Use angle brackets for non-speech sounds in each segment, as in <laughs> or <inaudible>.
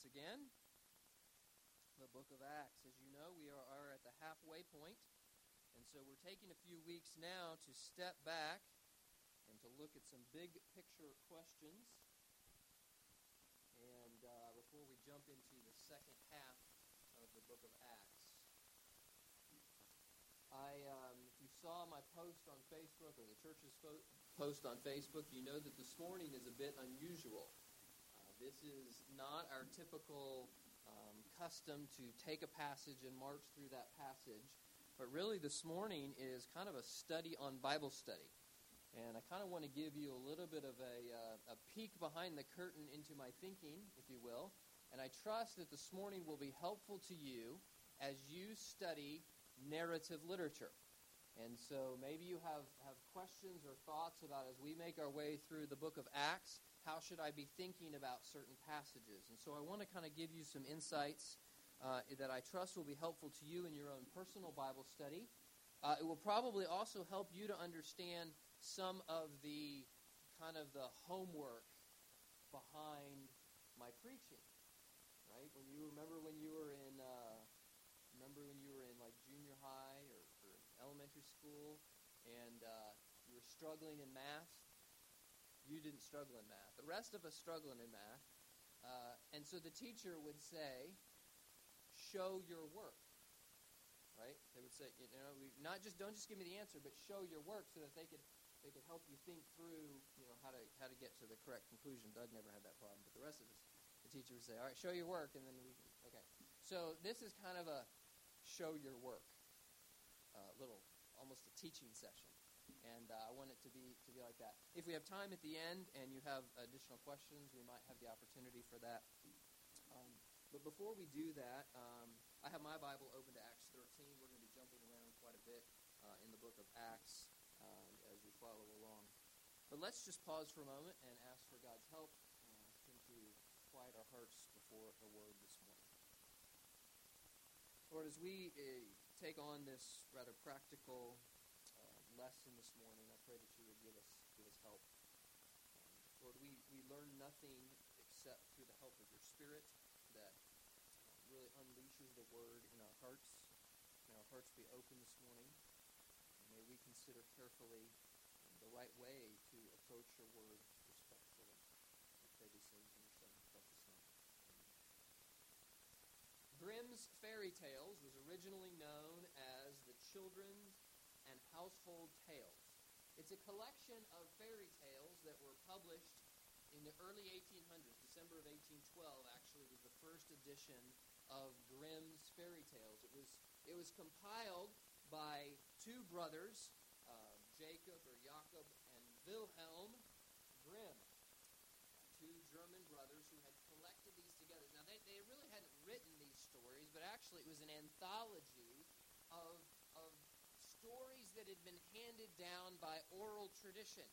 once again. The book of Acts. As you know, we are, are at the halfway point, and so we're taking a few weeks now to step back and to look at some big picture questions. And uh, before we jump into the second half of the book of Acts, I, um, if you saw my post on Facebook or the church's fo- post on Facebook, you know that this morning is a bit unusual. This is not our typical um, custom to take a passage and march through that passage, but really this morning is kind of a study on Bible study. And I kind of want to give you a little bit of a, uh, a peek behind the curtain into my thinking, if you will. And I trust that this morning will be helpful to you as you study narrative literature. And so maybe you have, have questions or thoughts about as we make our way through the book of Acts, how should I be thinking about certain passages? And so I want to kind of give you some insights uh, that I trust will be helpful to you in your own personal Bible study. Uh, it will probably also help you to understand some of the kind of the homework behind my preaching. Right? When you remember when you were in, uh, remember when you were in like junior high or elementary school and uh, you were struggling in math, you didn't struggle in math. The rest of us struggling in math. Uh, and so the teacher would say, show your work. Right? They would say, you know, we, not just don't just give me the answer, but show your work so that they could they could help you think through, you know, how to how to get to the correct conclusion. Doug never had that problem, but the rest of us, the teacher would say, all right, show your work, and then we okay. So this is kind of a show your work uh, little, almost a teaching session. And uh, I want it to be to be like that. If we have time at the end and you have additional questions, we might have the opportunity for that. Um, but before we do that, um, I have my Bible open to Acts 13. We're going to be jumping around quite a bit uh, in the book of Acts um, as we follow along. But let's just pause for a moment and ask for God's help uh, to quiet our hearts before a word this morning. Lord, as we uh, take on this rather practical uh, lesson this morning, I pray that you would give us give us help. Um, Lord, we, we learn nothing except through the help of your Spirit that uh, really unleashes the Word in our hearts. May our hearts be open this morning. And may we consider carefully um, the right way to approach your Word respectfully. We pray these things in your Son's. Grimm's Fairy Tales was originally known as the Children's and Household Tales. It's a collection of fairy tales that were published in the early 1800s. December of 1812 actually was the first edition of Grimm's Fairy Tales. It was, it was compiled by two brothers, uh, Jacob or Jacob and Wilhelm Grimm, two German brothers who had collected these together. Now, they, they really hadn't written these stories, but actually it was an anthology that had been handed down by oral tradition.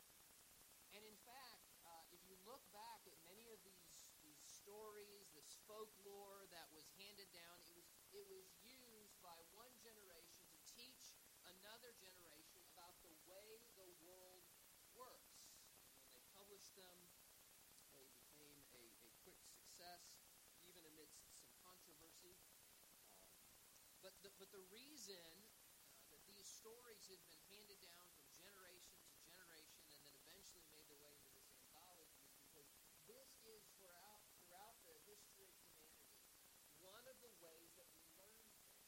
And in fact, uh, if you look back at many of these, these stories, this folklore that was handed down, it was, it was used by one generation to teach another generation about the way the world works. And when they published them, they became a, a quick success, even amidst some controversy. Uh, but, the, but the reason stories had been handed down from generation to generation and then eventually made their way into this anthology because this is throughout, throughout the history of humanity one of the ways that we learn things.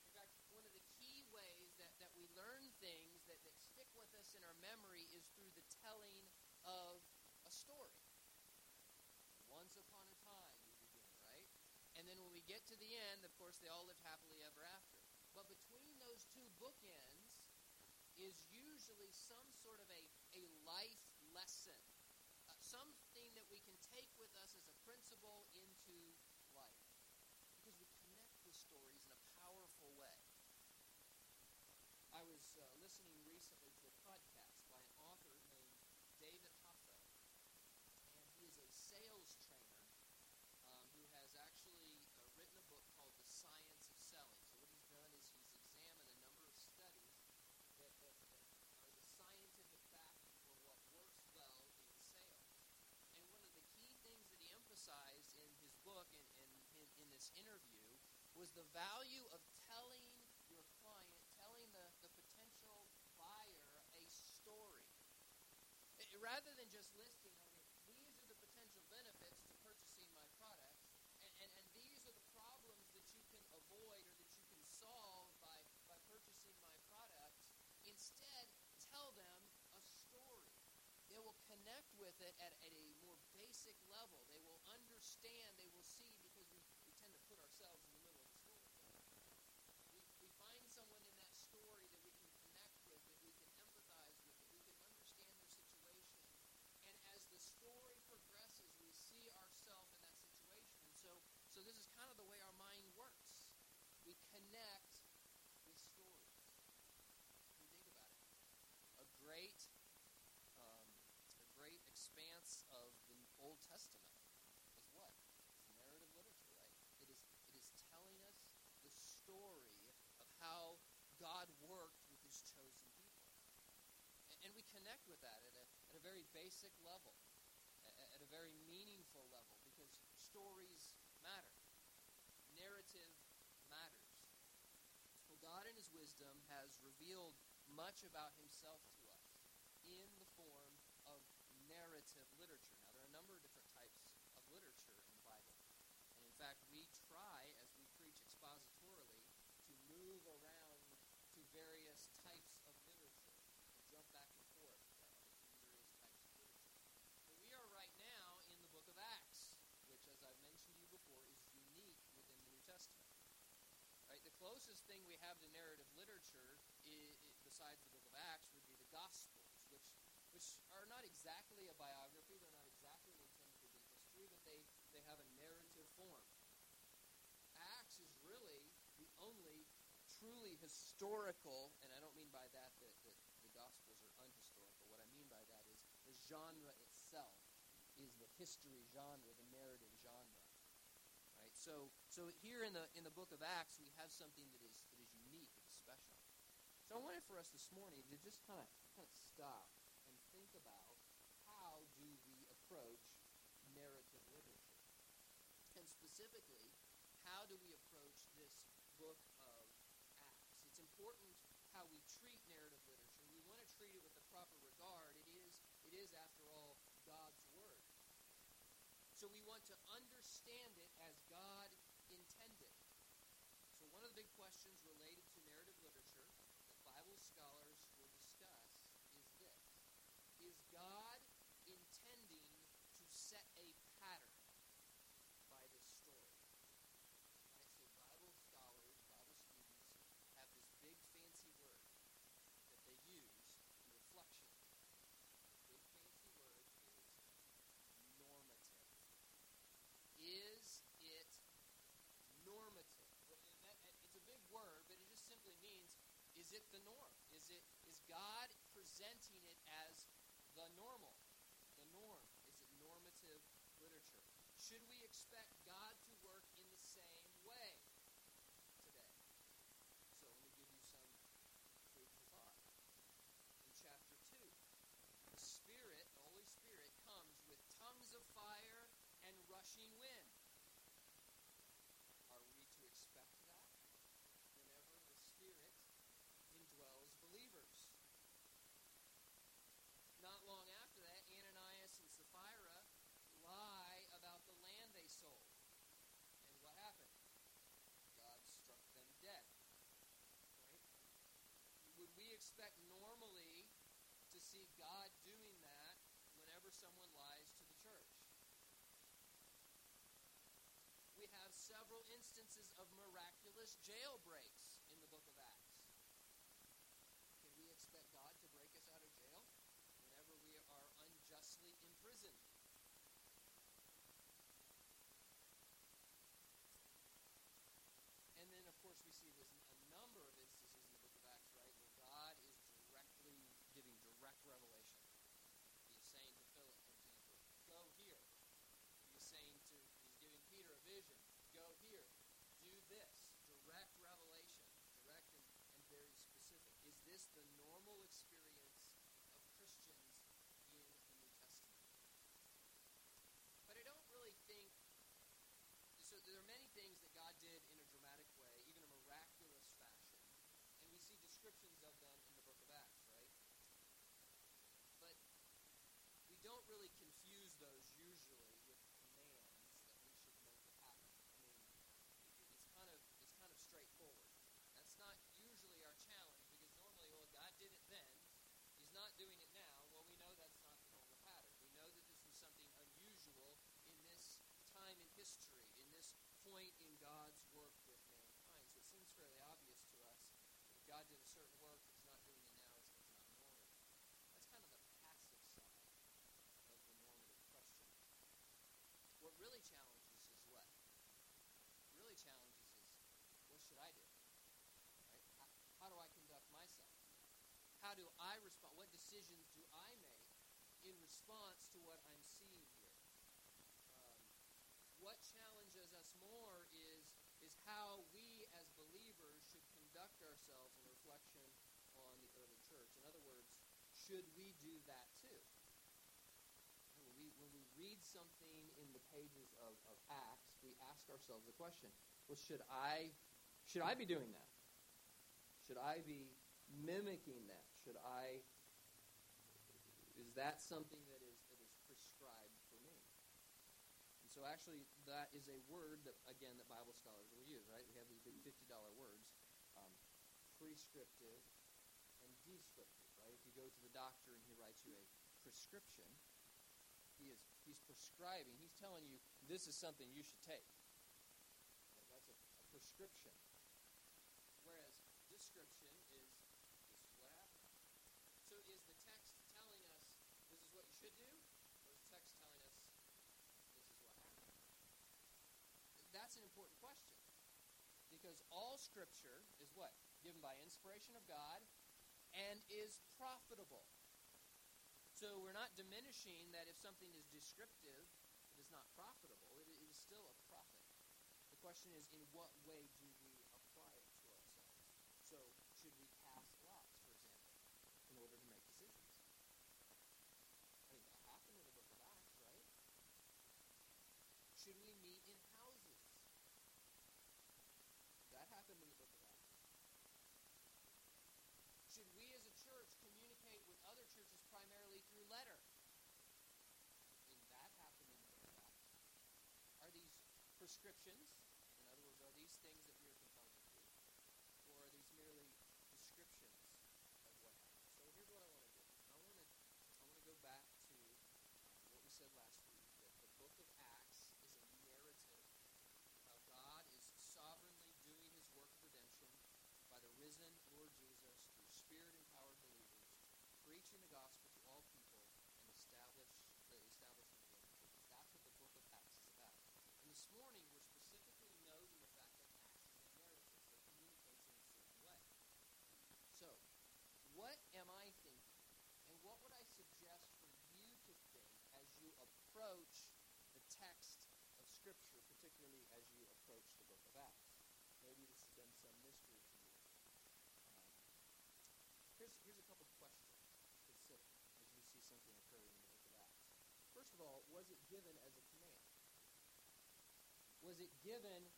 In fact, one of the key ways that, that we learn things that, that stick with us in our memory is through the telling of a story. Once upon a time, we begin, right? And then when we get to the end, of course, they all lived happily ever after. But between those two bookends is usually some sort of a, a life lesson, uh, something that we can take with us as a principle into life. Because we connect the stories in a powerful way. I was uh, listening recently to a podcast by an author named David Hoffeld, and he is a sales trainer um, who has actually uh, written a book called The Science of Selling. So what he's done is he's examined a number of studies that, that, that are the scientific backing for what works well in sales. And one of the key things that he emphasized in his book this interview was the value of telling your client, telling the, the potential buyer a story. It, rather than just listing, okay, these are the potential benefits to purchasing my product, and, and, and these are the problems that you can avoid or that you can solve by, by purchasing my product. Instead, tell them a story. They will connect with it at, at a more basic level. They will understand, they will see, because we, we tend to put ourselves in the middle of the story. We, we find someone in that story that we can connect with, that we can empathize with, that we can understand their situation. And as the story progresses, we see ourselves in that situation. And so, so this is kind of the way our mind works. We connect with stories. If you think about it, a great um, a great expanse of the Old Testament is what? It's narrative literature, right? It is it is telling us the story of how God worked with his chosen people. And, and we connect with that at a, at a very basic level, at, a very meaningful level, because stories matter. Narrative matters. Well, God in his wisdom has revealed much about himself to us in the form of narrative literature. Now, there are a number of different types of literature in the Bible. And in fact, we try, as we preach expositorily, to move around to various types of literature and jump back and forth uh, between various types of literature. But we are right now in the book of Acts, which, as I've mentioned to you before, is unique within the New Testament. Right? The closest thing we have to narrative literature, i i besides the book of Acts, would be the Gospels, which which are not exactly a biography. They're not exactly intended to be history, but they, they have a narrative form. Acts is really the only truly historical, and I don't mean by that that, that the Gospels are unhistorical. What I mean by that is the genre itself is the history genre, the narrative genre. Right? So so here in the in the book of Acts we have something that is that is unique, it's special. So I wanted for us this morning to just kind of kind of stop and think about how do we approach narrative literature. And specifically, how do we approach this book of Acts? It's important how we treat narrative literature. We want to treat it with the proper regard. It is it is after all God's word. So we want to understand it as God intended. The big questions related to narrative literature that Bible scholars will discuss is this. Is God intending to set a pattern by this story? Right? So Bible scholars, Bible students have this big fancy word that they use in reflection. Big fancy word is normative. Is it normative? Well, and that- and It's a big word, but it just simply means is it the norm? Is it is God presenting it as the normal, the norm? Is it normative literature? Should we expect God to work in the same way today? So let me give you some food for thought. In chapter 2, the Spirit, the Holy Spirit, comes with tongues of fire and rushing wind. Are we to expect that whenever the Spirit indwells believers? Not long after that, Ananias and Sapphira lie about the land they sold. And what happened? God struck them dead. Right? Would we expect normally to see God doing that whenever someone lies to the church? We have several instances of miraculous jailbreaks in the book of Acts. Can we expect God to break us out of jail whenever we are unjustly imprisoned? this the normal experience of Christians in the New Testament? But I don't really think. So there are many things that God did in a dramatic way, even a miraculous fashion, and we see descriptions of them in the book of Acts, right? But we don't really not doing it now. Well, we know that's not the normal pattern. We know that this was something unusual in this time in history, in this point in God's work with mankind. So it seems fairly obvious to us that God did a certain work, He's not doing it now, it's, it's not normal. That's kind of the passive side of the normative question. What really challenges is what? Really challenges is what should I do? Right? How, how do I conduct myself? How do I respond? What decisions do I make in response to what I'm seeing here? Um, what challenges us more is is how we as believers should conduct ourselves in reflection on the early church. In other words, should we do that too? When we, when we read something in the pages of, of Acts, we ask ourselves the question, well, should I should I be doing that? Should I be mimicking that? Should I is that something that is that is prescribed for me? And so actually that is a word that again that Bible scholars will use, right? We have these big fifty dollar words. Um, prescriptive and descriptive, right? If you go to the doctor and he writes you a prescription, he is he's prescribing, he's telling you this is something you should take. That's a, a prescription. Whereas description is this is what happened. So is the text telling us this is what you should do, or is the text telling us this is what happened? That's an important question. Because all scripture is what? Given by inspiration of God and is profitable. So we're not diminishing that if something is descriptive, it is not profitable. It, is still a profit. The question is, in what way do we apply it to ourselves? So, should we cast lots, for example, in order to make decisions? I mean, that happened in the book of Acts, right? Should we meet in houses? That happened in the book of Acts. Should we as a church communicate with other churches primarily through letter? And that happened in the book of Acts. Are these prescriptions? In other words, are these things that we are compelled to do? Or are these merely descriptions of what happened? So here's what I want to do. I want to I want to go back to uh, what we said last week that the book of Acts is a narrative how God is sovereignly doing his work of redemption by the risen Lord Jesus through spirit empowered believers, preaching the gospel to all people and establish the establishment of the churches. That's what the book of Acts is about. And this morning we're specifically noting the fact that Acts is a narrative, so it communicates in a certain way. So, what am I thinking? And what would I suggest for you to think as you approach the text of Scripture, particularly as you approach the book of Acts? Maybe this has been some mystery to you. Um, here's, here's a couple questions to consider as you see something occurring in the book of Acts. First of all, was it given as a command? Was it given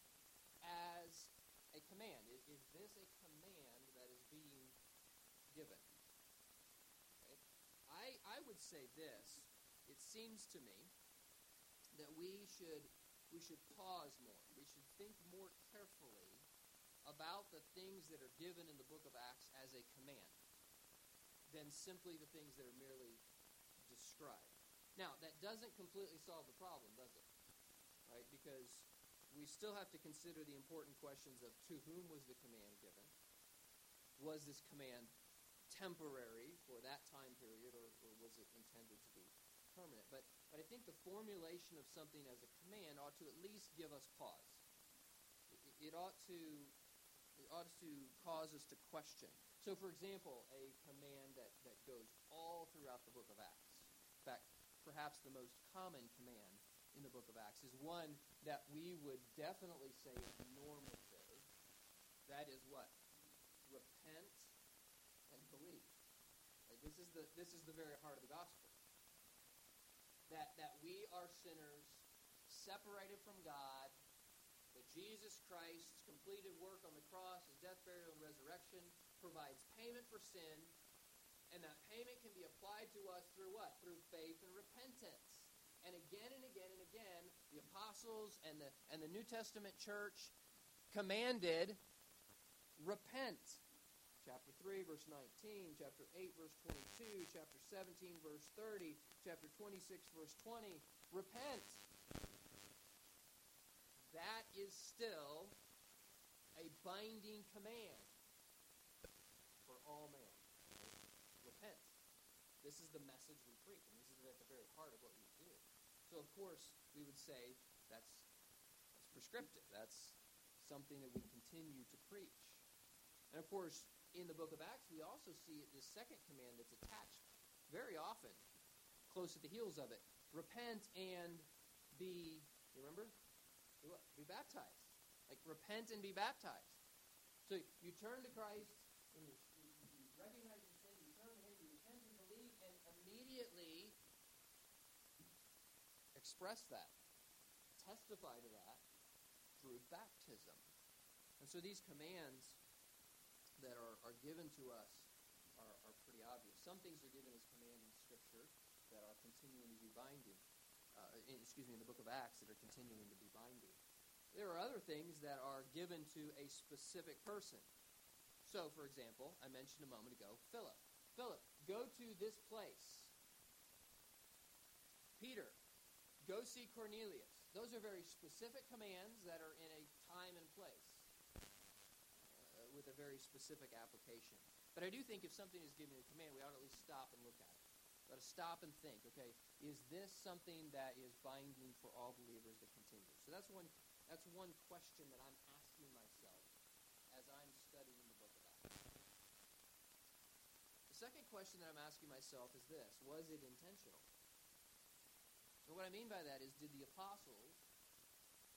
as a command? Is, is this a command that is being given? Okay. I, I would say this. It seems to me that we should we should pause more. We should think more carefully about the things that are given in the book of Acts as a command than simply the things that are merely described. Now, that doesn't completely solve the problem, does it? Right? Because we still have to consider the important questions of to whom was the command given? Was this command temporary for that time period, or, or was it intended to be permanent? But, but I think the formulation of something as a command ought to at least give us pause. It, it ought to it ought to cause us to question. So, for example, a command that, that goes all throughout the book of Acts. In fact, perhaps the most common command in the book of Acts is one that we would definitely say is normative. That is what? Repent and believe. This is the this is the very heart of the gospel. That that we are sinners, separated from God, that Jesus Christ's completed work on the cross, his death, burial, and resurrection provides payment for sin, and that payment can be applied to us through what? Through faith and repentance. And again and again and again, the apostles and the and the New Testament church commanded repent. Chapter 3, verse 19, chapter 8, verse 22, chapter 17, verse 30, chapter 26, verse 20. Repent. That is still a binding command for all men. Repent. This is the message we preach, and this is at the very heart of what we do. So, of course, we would say that's, that's prescriptive. That's something that we continue to preach. And, of course, in the book of Acts, we also see this second command that's attached very often, close at the heels of it. Repent and be, you remember? Be baptized. Like, repent and be baptized. So you turn to Christ, and you, you, recognize your sin, you turn to Him, you repent and believe, and immediately express that, testify to that through baptism. And so these commands that are, are given to us are, are pretty obvious. Some things are given as command in Scripture that are continuing to be binding. Uh, in, excuse me, in the book of Acts that are continuing to be binding. There are other things that are given to a specific person. So, for example, I mentioned a moment ago Philip. Philip, go to this place. Peter, go see Cornelius. Those are very specific commands that are in a time and place with a very specific application. But I do think if something is given a command, we ought to at least stop and look at it. Ought to stop and think, okay, is this something that is binding for all believers that continues? So that's one that's one question that I'm asking myself as I'm studying the book of Acts. The second question that I'm asking myself is this was it intentional? And what I mean by that is did the apostles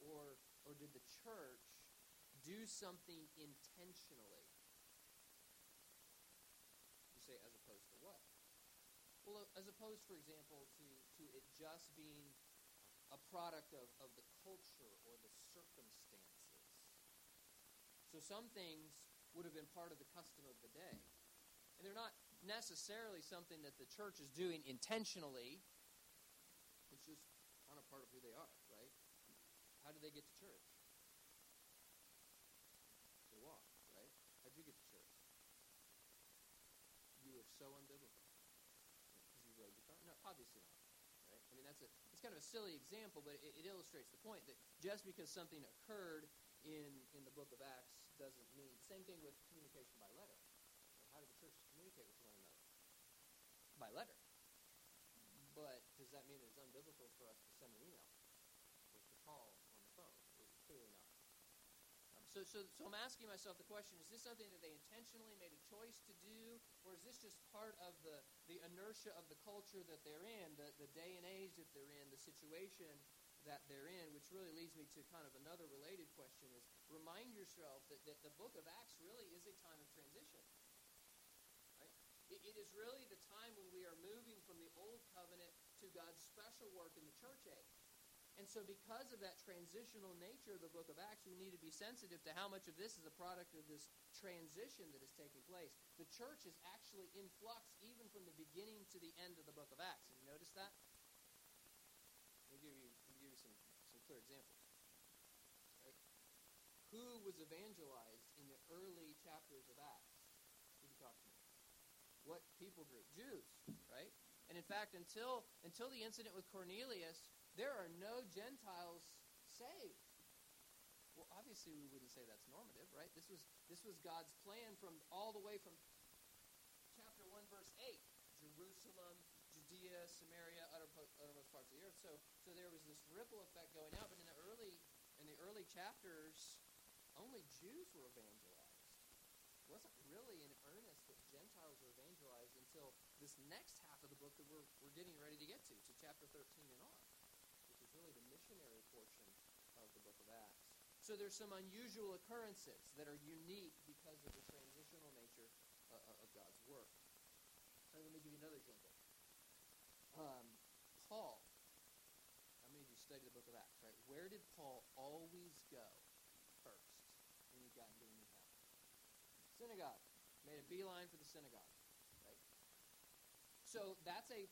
or or did the church do something intentionally. You say, as opposed to what? Well, as opposed, for example, to, to it just being a product of, of the culture or the circumstances. So some things would have been part of the custom of the day. And they're not necessarily something that the church is doing intentionally. It's just kind of part of who they are, right? How do they get to church? So unbiblical? Because you rode the car? No, obviously not. Right? I mean, that's a it's kind of a silly example, but it, it illustrates the point that just because something occurred in in the book of Acts doesn't mean same thing with communication by letter. How did the churches communicate with one another? By letter. But does that mean it's unbiblical for us to send an email or to call on the phone? Clearly not. So, so, so I'm asking myself the question, is this something that they intentionally made a choice to do, or is this just part of the, the inertia of the culture that they're in, the, the day and age that they're in, the situation that they're in, which really leads me to kind of another related question is remind yourself that, that the book of Acts really is a time of transition. Right? It, it is really the time when we are moving from the old covenant to God's special work in the church age. And so, because of that transitional nature of the book of Acts, we need to be sensitive to how much of this is a product of this transition that is taking place. The church is actually in flux even from the beginning to the end of the book of Acts. Have you noticed that? Let me give you, give you some, some clear examples. Right? Who was evangelized in the early chapters of Acts? Who you talk to? What people group? Jews, right? And in fact, until until the incident with Cornelius, there are no Gentiles saved. Well, obviously we wouldn't say that's normative, right? This was this was God's plan from all the way from chapter 1 verse 8. Jerusalem, Judea, Samaria, uttermost parts of the earth. So so there was this ripple effect going out, but in the early in the early chapters only Jews were evangelized. It wasn't really in earnest that Gentiles were evangelized until this next half of the book that we're, we're getting ready to get to, to chapter 13 and on missionary portion of the book of Acts. So there's some unusual occurrences that are unique because of the transitional nature uh, uh of God's work. let me give you another example. Um, Paul. How many of you study the book of Acts, right? Where did Paul always go first when he got into a new house? Synagogue. Made a beeline for the synagogue. Right? So that's a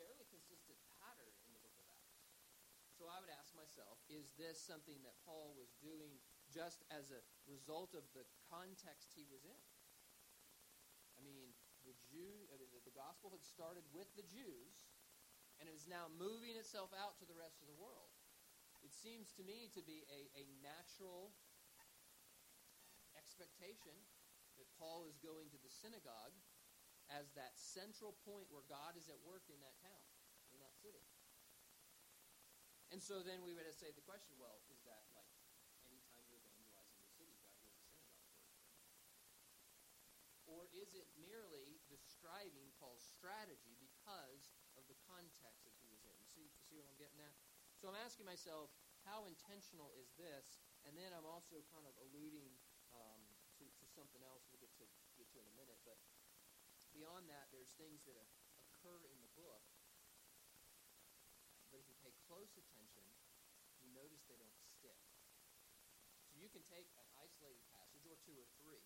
fairly consistent pattern in the book of Acts. So I would ask myself, is this something that Paul was doing just as a result of the context he was in? I mean, the Jew, I mean, the gospel had started with the Jews, and is now moving itself out to the rest of the world. It seems to me to be a, a natural expectation that Paul is going to the synagogue as that central point where God is at work in that town. And so then we would say the question, well, is that like anytime you're evangelizing the city, you got to synagogue first? Or is it merely describing Paul's strategy because of the context that he was in? See, see what I'm getting at? So I'm asking myself, how intentional is this? And then I'm also kind of alluding um, to, to something else we'll get to get to in a minute. But beyond that, there's things that occur in the book. But if you pay close attention, you notice they don't stick. So you can take an isolated passage or two or three,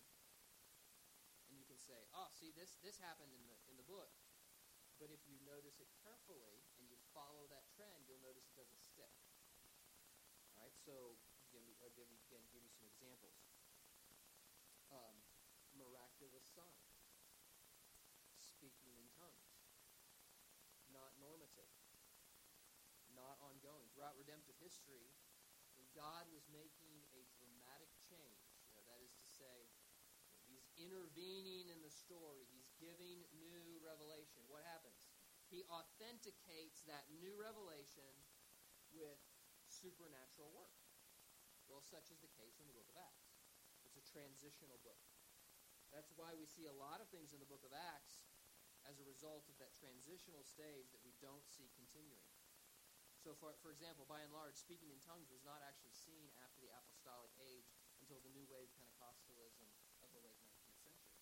and you can say, "Oh, see this this happened in the in the book." But if you notice it carefully and you follow that trend, you'll notice it doesn't stick. All right, so give me, give me, again, give you some examples. Um, miraculous signs, speaking in tongues, not normative. Throughout redemptive history, when God was making a dramatic change, you know, that is to say, He's intervening in the story. He's giving new revelation. What happens? He authenticates that new revelation with supernatural work. Well, such is the case in the book of Acts. It's a transitional book. That's why we see a lot of things in the book of Acts as a result of that transitional stage that we don't see continuing. So, for, for example, by and large, speaking in tongues was not actually seen after the apostolic age until the new wave Pentecostalism of the late 19th century.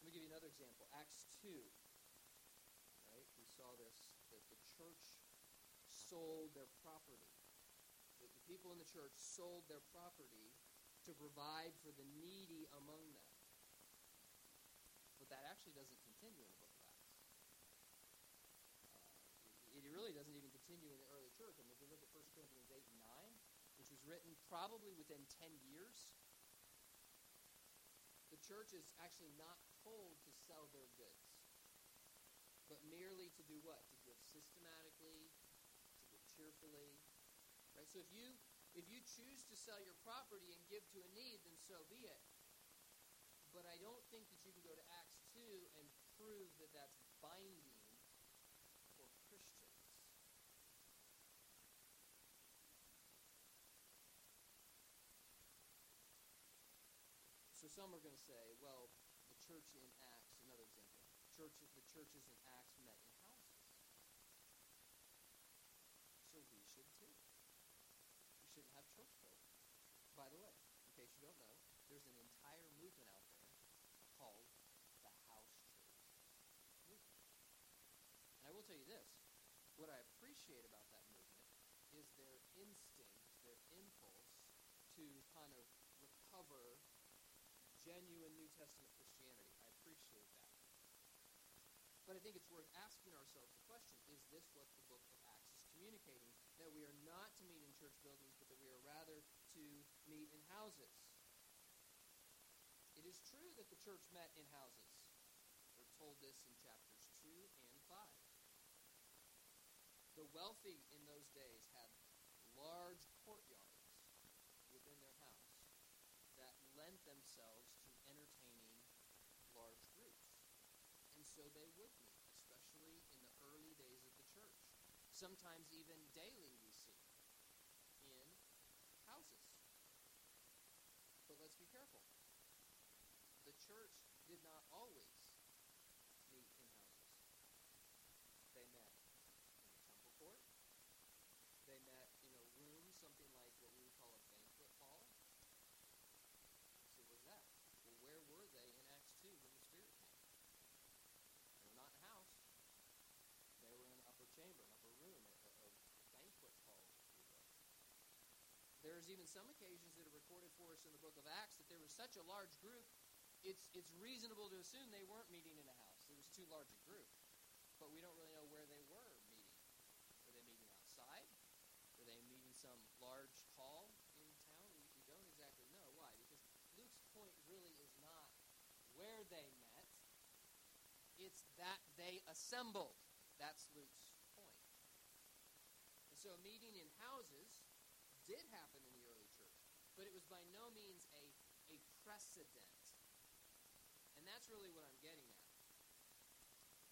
Let me give you another example. Acts 2. Right? We saw this that the church sold their property. That the people in the church sold their property to provide for the needy among them. But that actually doesn't continue in the book of Acts. It really doesn't even continue in the early church. I mean, if you look at 1 Corinthians 8 and 9, which was written probably within 10 years, the church is actually not told to sell their goods, but merely to do what? To give systematically, to give cheerfully. Right? So if you if you choose to sell your property and give to a need, then so be it. But I don't think that you can go to Acts 2 and prove that that's binding for Christians. So some are going to say, well, the church in Acts, another example, church, the churches in Acts met in houses. So we should too. We shouldn't have church buildings. By the way, in case you don't know, there's an entire movement out there called the house church movement. And I will tell you this what I appreciate about that movement is their instinct, their impulse to kind of recover genuine New Testament Christianity. I appreciate that. But I think it's worth asking ourselves the question is this what the book of Acts is communicating? That we are not to meet in church buildings, but that we are rather to meet in houses. It is true that the church met in houses. We're told this in chapters 2 and 5. The wealthy in those days had large courtyards within their house that lent themselves to entertaining large groups. And so they would meet, especially in the early days of the church. Sometimes even daily, we see in houses. But let's be careful. The church did not always meet in houses. They met in the temple court. They met in a room, something like what we would call a banquet hall. So what was that? Well, where were they in Acts 2 when the Spirit came? They were not in a house. They were in an upper chamber, an upper room, a, a, a banquet hall, if you will. Even some occasions that are recorded for us in the book of Acts that there was was such a large group, it's, it's reasonable to assume they weren't meeting in a house. It was too large a group. But we don't really know where they were meeting. Were they meeting outside? Were they meeting some large hall in town? We, we don't exactly know. Why? Because Luke's point really is not where they met, it's that they assembled. That's Luke's point. And so meeting in houses did happen in the early church, but it was by no means a, a precedent. And that's really what I'm getting at.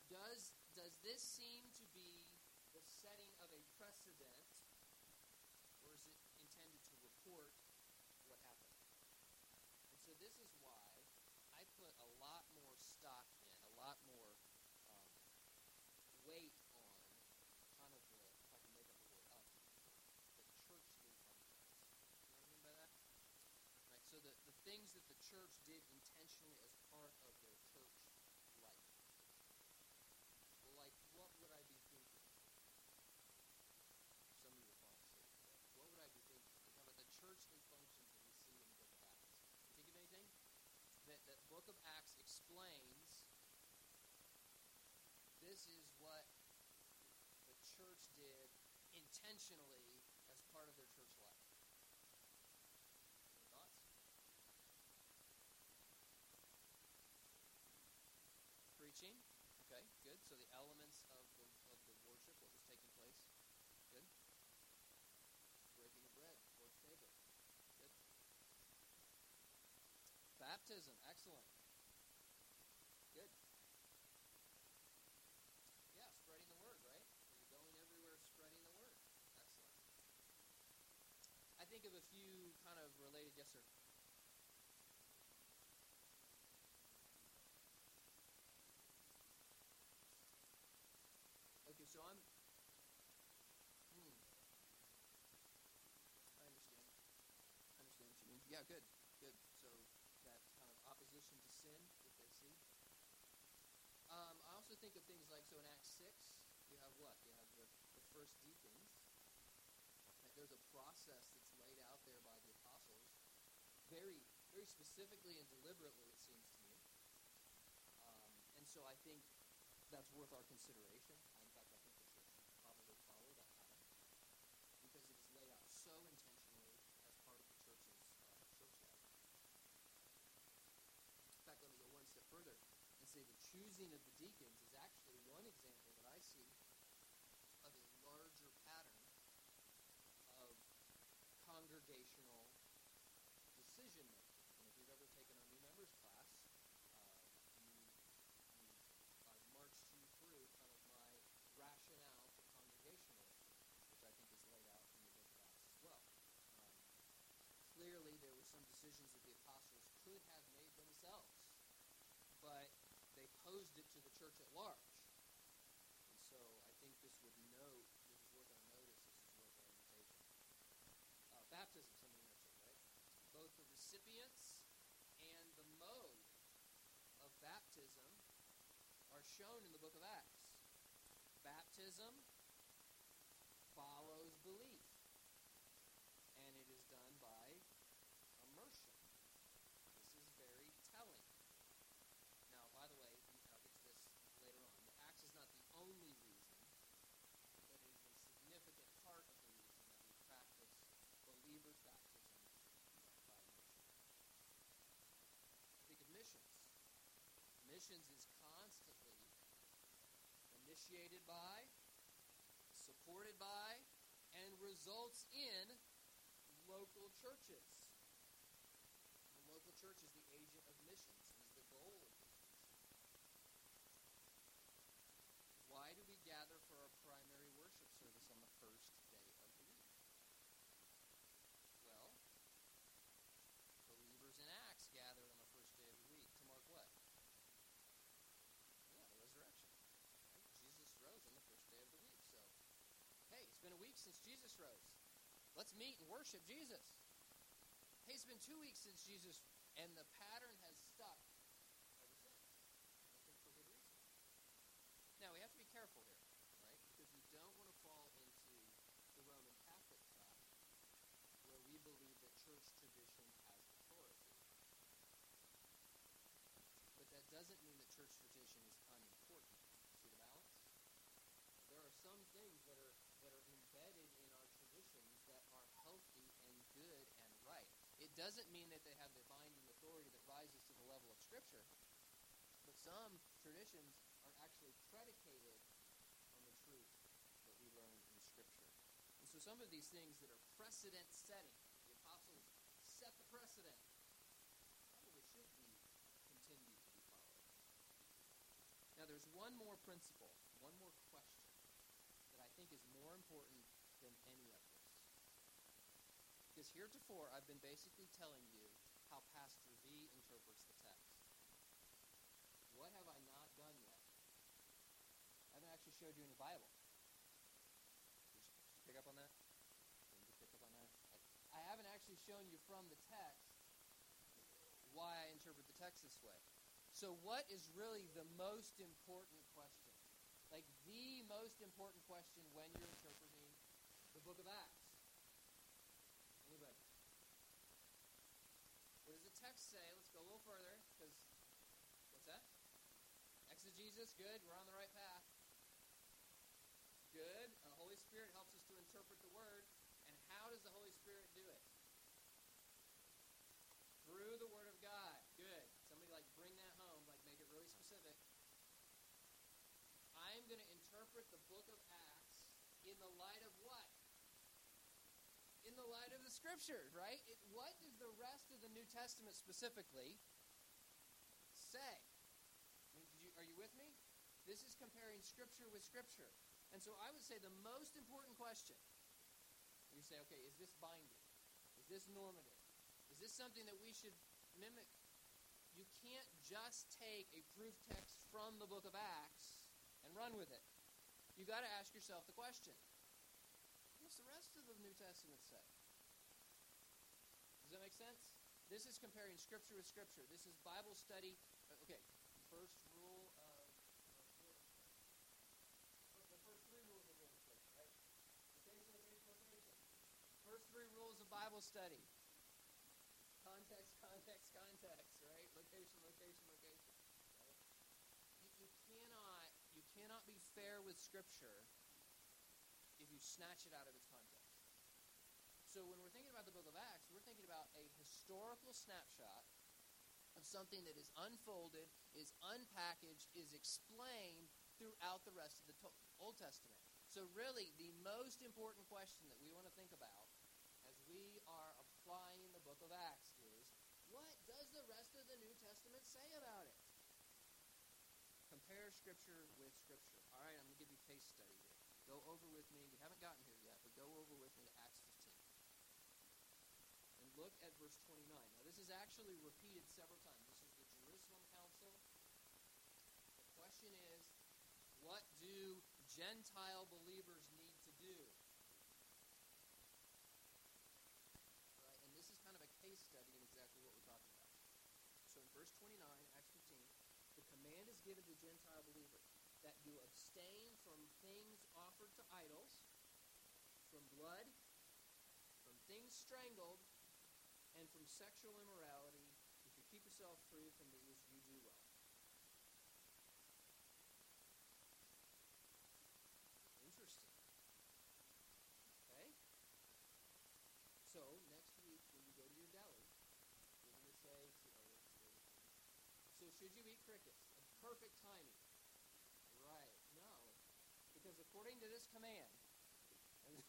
Does, does this seem to be the setting of a precedent, or is it intended to report what happened? And so this is why I put a lot more stock in, a lot more um, weight on kind of the, if I can make up the word up, the churchly functions. You know what I mean by that? Right. So the, the things that the church did intentionally as part of their church life. Like, what would I be thinking? Some of you will fall asleep. But what would I be thinking? We're talking about the churchly functions that we see in the book of Acts. You think of anything? That the book of Acts explains this is what the church did intentionally as part of their church life. Any thoughts? Preaching. Okay, good. So the elements of the of the worship, what was taking place. Good. Breaking of bread, Lord's table. Good. Baptism, excellent. Good. Yeah, spreading the word, right? You're going everywhere spreading the word. Excellent. I of a few kind of related, yes, sir. Okay, so I'm. Hmm. I understand. I understand what you mean. Yeah, good, good. So that kind of opposition to sin that they see. Um, I also think of things like so in Acts six, you have what? You have the, the first deacons. Right? There's a process that's laid out there by the apostles, very very specifically and deliberately, it seems to me. Um, and so I think that's worth our consideration. In fact, I think the church should probably follow that pattern because it is laid out so intentionally as part of the church's uh, church life. In fact, let me go one step further and say the choosing of the deacons is actually one example that I see of a larger pattern of congregational decision making. And if you've ever taken our new members class, uh, you, you I've marched you through kind of my rationale for congregationalism, which I think is laid out in the book of Acts as well. Um, clearly, there were some decisions that the apostles could have made themselves, but they posed it to the church at large. And so I think this would note, this is worth our notice, this is worth our invitation. Uh, baptism, somebody mentioned, right? Both the recipients and the mode of baptism are shown in the book of Acts. Baptism follows belief, and it is done by immersion. This is very telling. Now, by the way, and I'll get to this later on, but Acts is not the only reason, but it is a significant part of the reason that we practice believers' baptism by immersion. Think of missions. Missions is constantly initiated by, supported by, and results in local churches. The local church is the agent of missions, is the goal of missions. Why do we gather for our primary worship service on the first day of the week? Well, believers in Acts gathered on the first day of the week to mark what? Yeah, the resurrection. Right? Jesus rose on the first day of the week. So, hey, it's been a week since Jesus rose. Let's meet and worship Jesus. Hey, it's been two weeks since Jesus, and the pattern has stuck ever since. I think for good reason. Now, we have to be careful here, right? Because we don't want to fall into the Roman Catholic trap where we believe that church tradition has authority. They have the binding authority that rises to the level of Scripture. But some traditions are actually predicated on the truth that we learn in Scripture. And so some of these things that are precedent setting, the apostles set the precedent, probably should be continued to be followed. Now there's one more principle, one more question that I think is more important than any of this. Because heretofore I've been basically telling you how Pastor V interprets the text. What have I not done yet? I haven't actually showed you any Bible. Did you, pick up on that? Did you pick up on that? I haven't actually shown you from the text why I interpret the text this way. So, what is really the most important question? Like the most important question when you're interpreting the book of Acts? Does say? Let's go a little further because what's that? Exegesis, good. We're on the right path. Good. The Holy Spirit helps us to interpret the Word. And how does the Holy Spirit do it? Through the Word of God. Good. Somebody like bring that home, like make it really specific. I'm going to interpret the book of Acts in the light of what? The light of the Scriptures, right? It, what does the rest of the New Testament specifically say? you, are you with me? This is comparing Scripture with Scripture. And so I would say the most important question you say, okay, is this binding? Is this normative? Is this something that we should mimic? You can't just take a proof text from the book of Acts and run with it. You've got to ask yourself the question the rest of the New Testament say? Does that make sense? This is comparing Scripture with Scripture. This is Bible study. Uh, okay, first rule of uh, the first three rules of illustration, right? Location, location, location. First three rules of Bible study. Context, context, context, right? Location, location, location. Right? You, you cannot you cannot be fair with Scripture if you snatch it out of its context. So when we're thinking about the book of Acts, we're thinking about a historical snapshot of something that is unfolded, is unpackaged, is explained throughout the rest of the to- Old Testament. So, really, the most important question that we want to think about as we are applying the book of Acts is what does the rest of the New Testament say about it? Compare Scripture with Scripture. All right, I'm going to give you a case study. Go over with me. We haven't gotten here yet, but go over with me to Acts 15 And look at verse 29. Now, this is actually repeated several times. This is the Jerusalem Council. The question is, what do Gentile believers need to do? Right? And this is kind of a case study in exactly what we're talking about. So in verse 29, Acts 15, the command is given to Gentile believers that you abstain from things offered to idols, from blood, from things strangled, and from sexual immorality. If you keep yourself free from these, you do well. Interesting. Okay? So, next week when you go to your deli, you're going to say, oh, So, should you eat crickets? Perfect timing. Because according to this command, <laughs>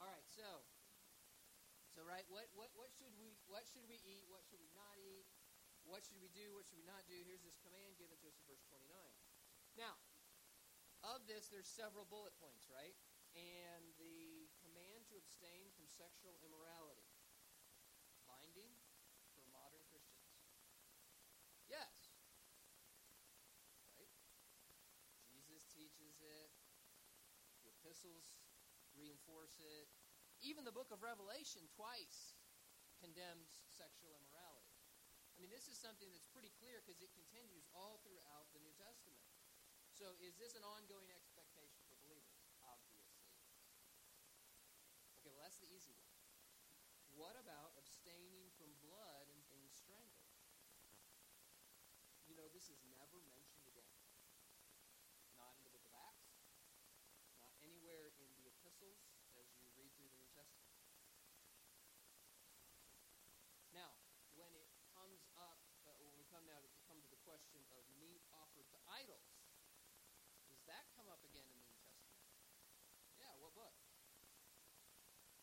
All right, so so right, what, what what should we what should we eat? What should we not eat? What should we do? What should we not do? Here's this command given to us in verse 29. Now, of this, there's several bullet points, right? And the command to abstain from sexual immorality, binding for modern Christians. Yes. Right? Jesus teaches it. The epistles reinforce it. Even the book of Revelation twice condemns sexual immorality. I mean, this is something that's pretty clear because it continues all throughout the New Testament. So, is this an ongoing expectation for believers? Obviously. Okay, well, that's the easy one. What about abstaining from blood and things strangled? You know, this is never mentioned again. Not in the book of Acts, not anywhere in the epistles come now to come to the question of meat offered to idols. Does that come up again in the New Testament? Yeah, what book?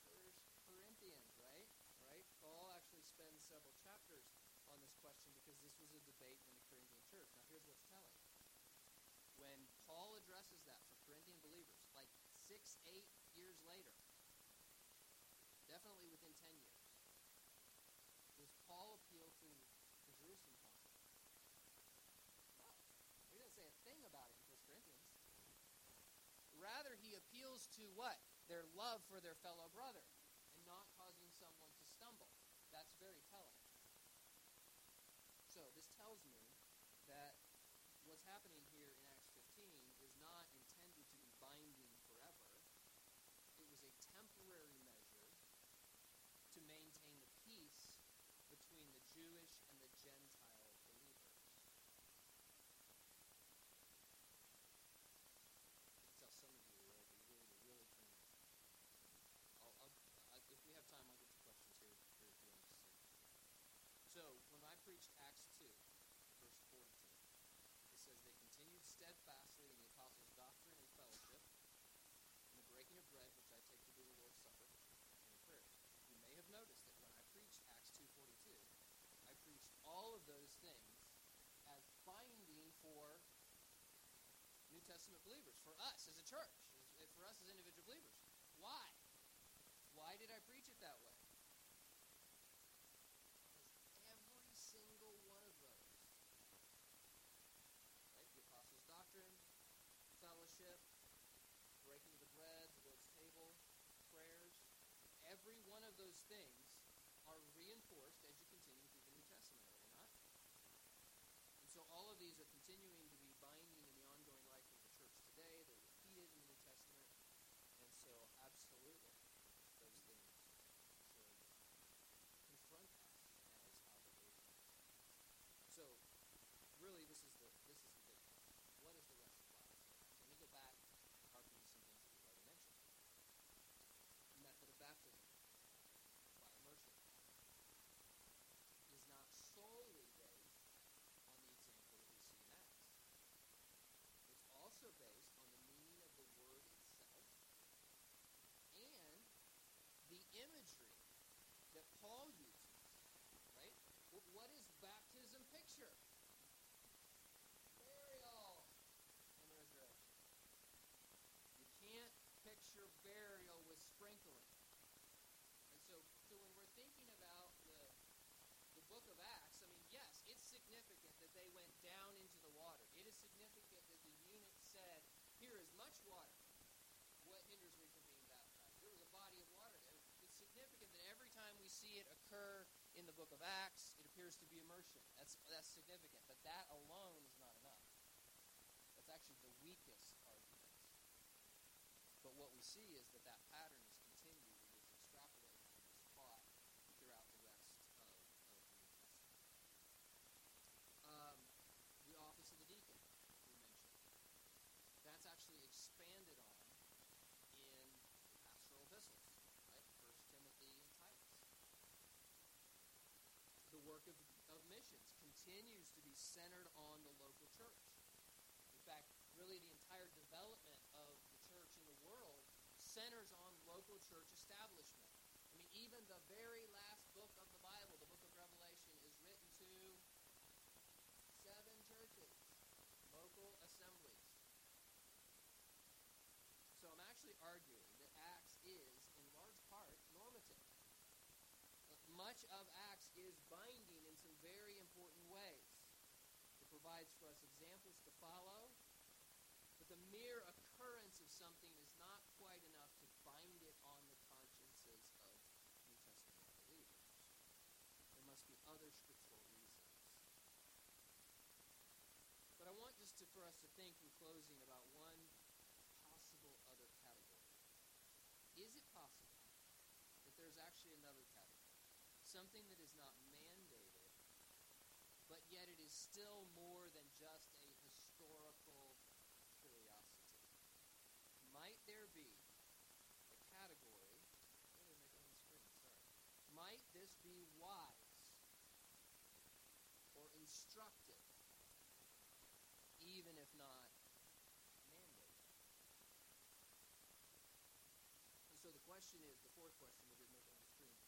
First Corinthians, right? Right? Paul actually spends several chapters on this question because this was a debate in the Corinthian church. Now here's what's telling. When Paul addresses that for Corinthian believers, like six, eight years later, definitely within ten years, does Paul appeal to the Jerusalem council? No. He doesn't say a thing about it in First Corinthians. Rather, he appeals to what? Their love for their fellow brother and not causing someone to stumble. That's very telling. So, this tells me that what's happening here in Acts 15 is not intended to be binding forever. It was a temporary measure to maintain the peace between the Jewish and the Gentile believers. I can tell some of you will be really, really clean. I'll, I'll, I, if we have time, I'll get to questions here, here at the end. So, when I preached Acts 2, verse 42, it says, They continued steadfastly in the apostles' doctrine and fellowship, in the breaking of bread, which I take to be the Lord's Supper, and in prayers. You may have noticed that when I preached Acts 2.42, I preached all of those things as binding for New Testament believers, for us as a church, for us as individual believers. Why? Why did I preach it that way? Because every single one of those, right? The apostles' doctrine, fellowship, breaking of the bread, the Lord's table, prayers, every one of those things are reinforced as you continue through the New Testament, are they not? And so all of these are continuing to be binding in the ongoing life of the church today. They're repeated in the New Testament. And so absolutely those things should confront us as our believers. So really this is the this is the big question. What does the rest of the Bible say? So let me go back and harken to some things that we've already mentioned. Method of baptism by immersion is not solely based on the example that we see in Acts. It's also based on the meaning of the word itself and the imagery that Paul uses. Right? Wh- What is baptism picture? Burial and resurrection. You can't picture burial with sprinkling. And so, so when we're thinking about the the book of Acts, I mean, yes, it's significant that they went down into the water. It is significant that the eunuch said, Here is much water. What hinders me from being baptized? There was a body of water. It's significant that every time we see it occur in the book of Acts, it appears to be immersion. That's, that's significant. But that alone is not enough. That's actually the weakest argument. But what we see is that that pattern is continued. It is extrapolated and is taught throughout the rest of, of the New Testament. Um, the office of the deacon, we mentioned. That's actually expanded on in the pastoral epistles, right? First Timothy and Titus. The work of, of missions continues to be centered on the local church. In fact, really the entire development of the church in the world centers on local church establishment. I mean, even the very last book of the Bible, the book of Revelation, is written to seven churches, local assemblies. So I'm actually arguing that Acts is, in large part, normative. Uh, Much of Acts is binding in some very important ways. It provides for us examples to follow, but the mere occurrence of something is not quite enough to bind it on the consciences of New Testament believers. There must be other scriptural reasons. But I want just to, for us to think in closing about one possible other category. Is it possible that there's actually another category? Something that is not mandated, but yet it is still more than just a historical curiosity. Might there be a category? Screen. Might this be wise or instructive, even if not mandated. And so the question is the fourth question we didn't make on the screen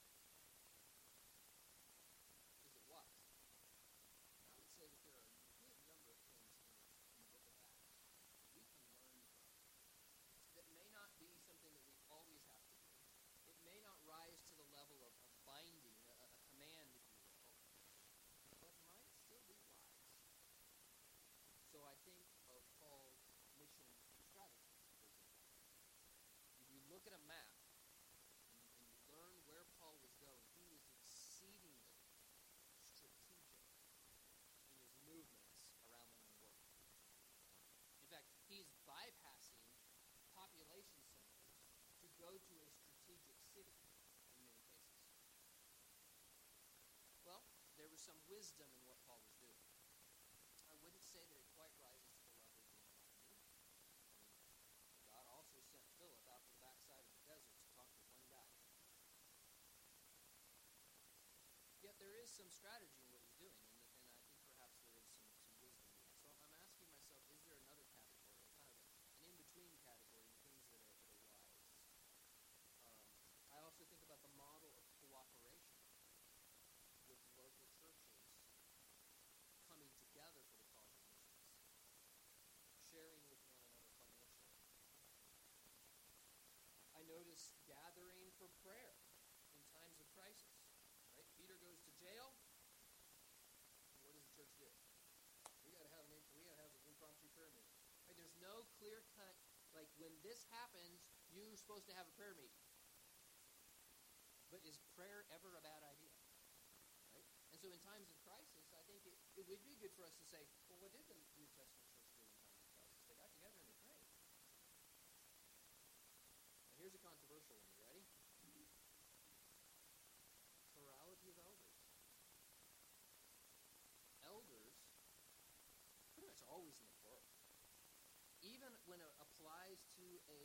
is it wise? And I would say that there are a good number of things in, in the book of Acts we can learn from that may not be something that we always have to do. It may not rise to the level of, of binding, a, a command, if you will, but might still be wise. So I think of Paul's mission strategy, for example. If you look at a map and you, and you learn where Paul was going, he was exceedingly strategic in his movements around the known world. In fact, he's bypassing population centers to go to a strategic city in many cases. Well, there was some wisdom in what Paul was doing. I wouldn't say that it quite rises to the level of being binding. I mean, God also sent Philip out to the backside of the desert to talk to one guy. Yet there is some strategy in what he's doing, and, and I think perhaps there is some, some wisdom in that. So I'm asking myself, is there another category, a kind of a, an in-between category, the things that are, that are wise? Um, I also think about the model of cooperation with local churches coming together for the cause of missions, sharing with one another financially. I notice gathering for prayer in times of crisis. Right? Peter goes to jail. And what does the church do? We got to have an we got to have an impromptu prayer meeting. Right? There's no clear cut like when this happens, you're supposed to have a prayer meeting. But is prayer ever a bad idea? Right? And so in times of crisis, I think it, it would be good for us to say, well, what did the New Testament church do in times of crisis? They got together and they prayed. Now here's a controversial one. You ready? Plurality of elders. Elders, pretty much always in the plural. Even when it applies to a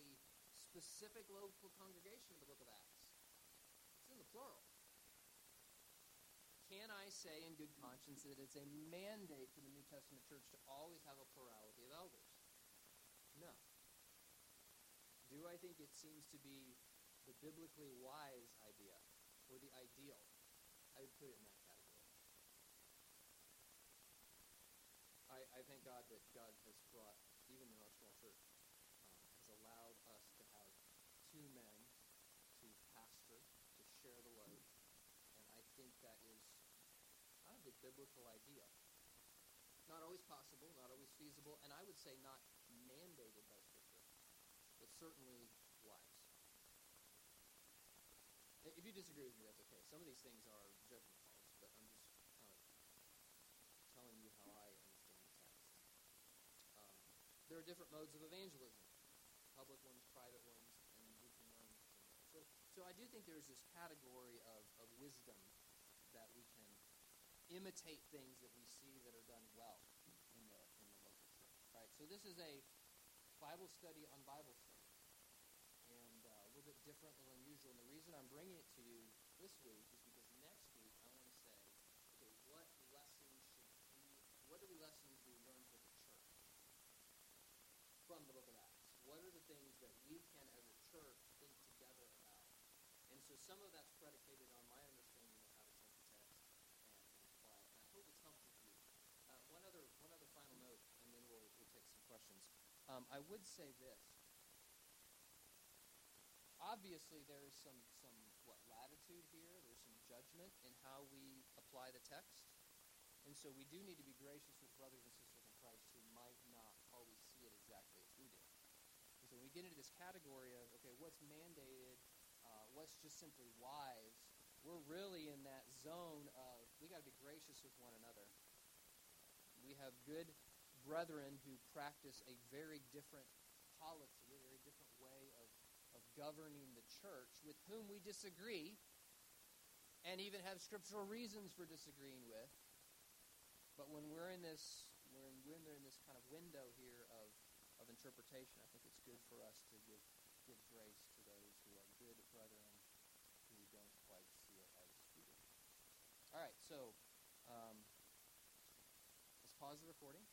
specific local congregation in the book of Acts, it's in the plural. Can I say in good conscience that it's a mandate for the New Testament church to always have a plurality of elders? No. Do I think it seems to be the biblically wise idea or the ideal? I would put it in that category. I, I thank God that God has brought, even in our small church, um, has allowed us to have two men to pastor, to share the load. And I think that is kind of the biblical ideal. Not always possible, not always feasible, and I would say not mandated by Scripture, but certainly wise. If you disagree with me, that's okay. Some of these things are judgment calls, but I'm just kind of telling you how I understand the text. Um, there are different modes of evangelism public ones, private ones, and we can learn from there. So, so I do think there's this category of, of wisdom that we can imitate things that we see that are done well in the, in the local church. Right? So this is a Bible study on Bible study and uh, a little bit different than unusual. And the reason I'm bringing it to you this week is because next week I want to say, okay, what lessons should we, what are the lessons we learn for the church from the book of Acts? What are the things that we can, as a church, think together about? And so some of that's predicated on my understanding of how to take the text and, and apply it. And I hope it's helpful to you. Uh, one other one other final note, and then we'll we'll take some questions. Um, I would say this. Obviously, there is some some what latitude here. There's some judgment in how we apply the text, and so we do need to be gracious with brothers and sisters in Christ who might not always see it exactly as we do. And so when we get into this category of okay, what's mandated, uh, what's just simply wise, we're really in that zone of we got to be gracious with one another. We have good brethren who practice a very different policy, a very different way of, of governing the church, with whom we disagree, and even have scriptural reasons for disagreeing with. But when we're in this, we're in, when they're in this kind of window here of, of interpretation, I think it's good for us to give give grace to those who are good brethren who don't quite see it as we do. All right, so um, pause the recording.